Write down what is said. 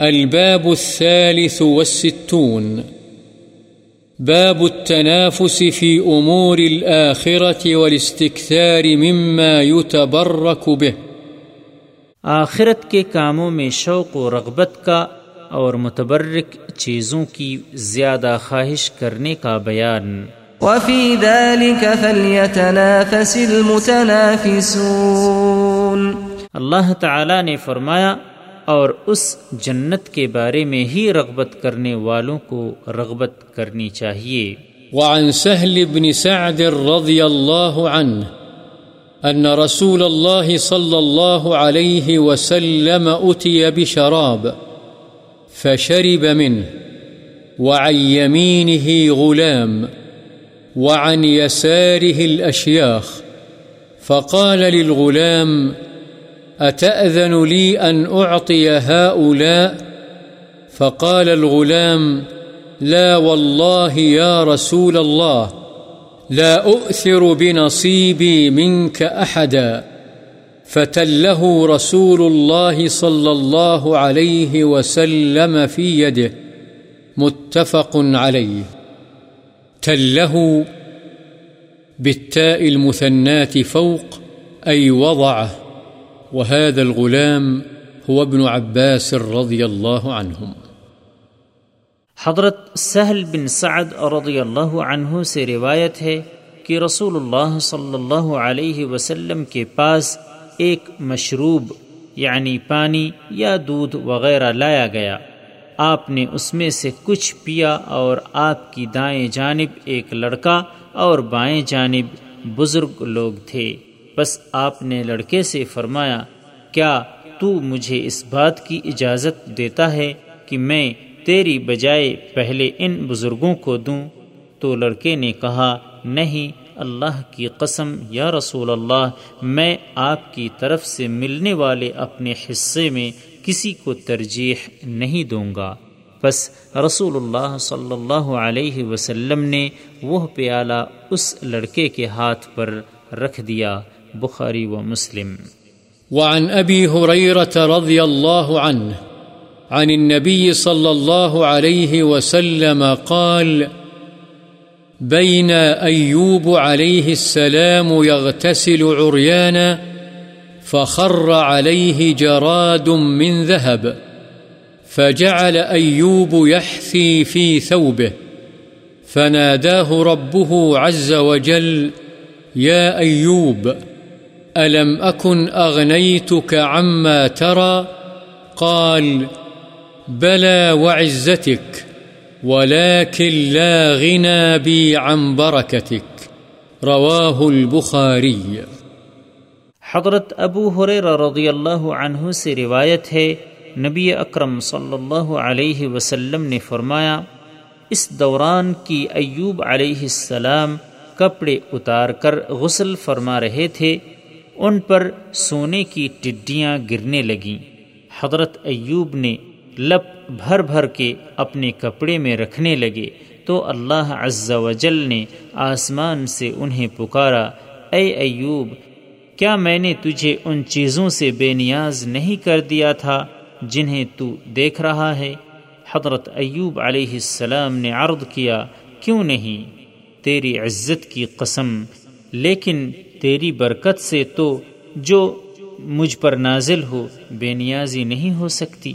الباب الثالث والستون. باب التنافس في أمور الآخرة والاستكثار مما يتبرك به. آخرت کے کاموں میں شوق و رغبت کا اور متبرک چیزوں کی زیادہ خواہش کرنے کا بیان۔ وفي ذلك فليتنافس المتنافسون۔ اللہ تعالی نے فرمایا اور اس جنت کے بارے میں ہی رغبت کرنے والوں کو رغبت کرنی چاہیے۔ وعن سهل بن سعد رضي الله عنه أن رسول الله صلى الله عليه وسلم أتي بشراب فشرب منه وعن يمينه غلام وعن يساره الأشياخ فقال للغلام أتأذن لي أن أعطي هؤلاء؟ فقال الغلام، لا والله يا رسول الله، لا أؤثر بنصيبي منك أحدا. فتله رسول الله صلى الله عليه وسلم في يده، متفق عليه. تله بالتاء المثنات فوق، أي وضعه. وهذا الغلام هو ابن عباس رضي الله عنهم. حضرت سہل بن سعد رضی اللہ عنہ سے روایت ہے کہ رسول اللہ صلی اللہ علیہ وسلم کے پاس ایک مشروب یعنی پانی یا دودھ وغیرہ لایا گیا۔ آپ نے اس میں سے کچھ پیا اور آپ کی دائیں جانب ایک لڑکا اور بائیں جانب بزرگ لوگ تھے۔ بس آپ نے لڑکے سے فرمایا، کیا تو مجھے اس بات کی اجازت دیتا ہے کہ میں تیری بجائے پہلے ان بزرگوں کو دوں؟ تو لڑکے نے کہا، نہیں، اللہ کی قسم، یا رسول اللہ، میں آپ کی طرف سے ملنے والے اپنے حصے میں کسی کو ترجیح نہیں دوں گا. بس رسول اللہ صلی اللہ علیہ وسلم نے وہ پیالہ اس لڑکے کے ہاتھ پر رکھ دیا۔ بخاری و مسلم۔ وعن أبي هريرة رضي الله عنه عن النبي صلى الله عليه وسلم قال بين أيوب عليه السلام يغتسل عريانا فخر عليه جراد من ذهب، فجعل أيوب يحثي في ثوبه، فناداه ربه عز وجل يا أيوب ألم أكن أغنيتك عما ترى قال بلى وعزتك ولكن لا غنى بي عن بركتك رواه البخاري حضرت ابو حریر رضی اللہ عنہ سے روایت ہے، نبی اکرم صلی اللہ علیہ وسلم نے فرمایا، اس دوران کی ایوب علیہ السلام کپڑے اتار کر غسل فرما رہے تھے ان پر سونے کی ٹڈیاں گرنے لگیں۔ حضرت ایوب نے لپ بھر بھر کے اپنے کپڑے میں رکھنے لگے۔ تو اللہ عز و جل نے آسمان سے انہیں پکارا، اے ایوب، کیا میں نے تجھے ان چیزوں سے بے نیاز نہیں کر دیا تھا جنہیں تو دیکھ رہا ہے؟ حضرت ایوب علیہ السلام نے عرض کیا، کیوں نہیں؟ تیری عزت کی قسم، لیکن تیری برکت سے تو جو مجھ پر نازل ہو بے نیازی نہیں ہو سکتی۔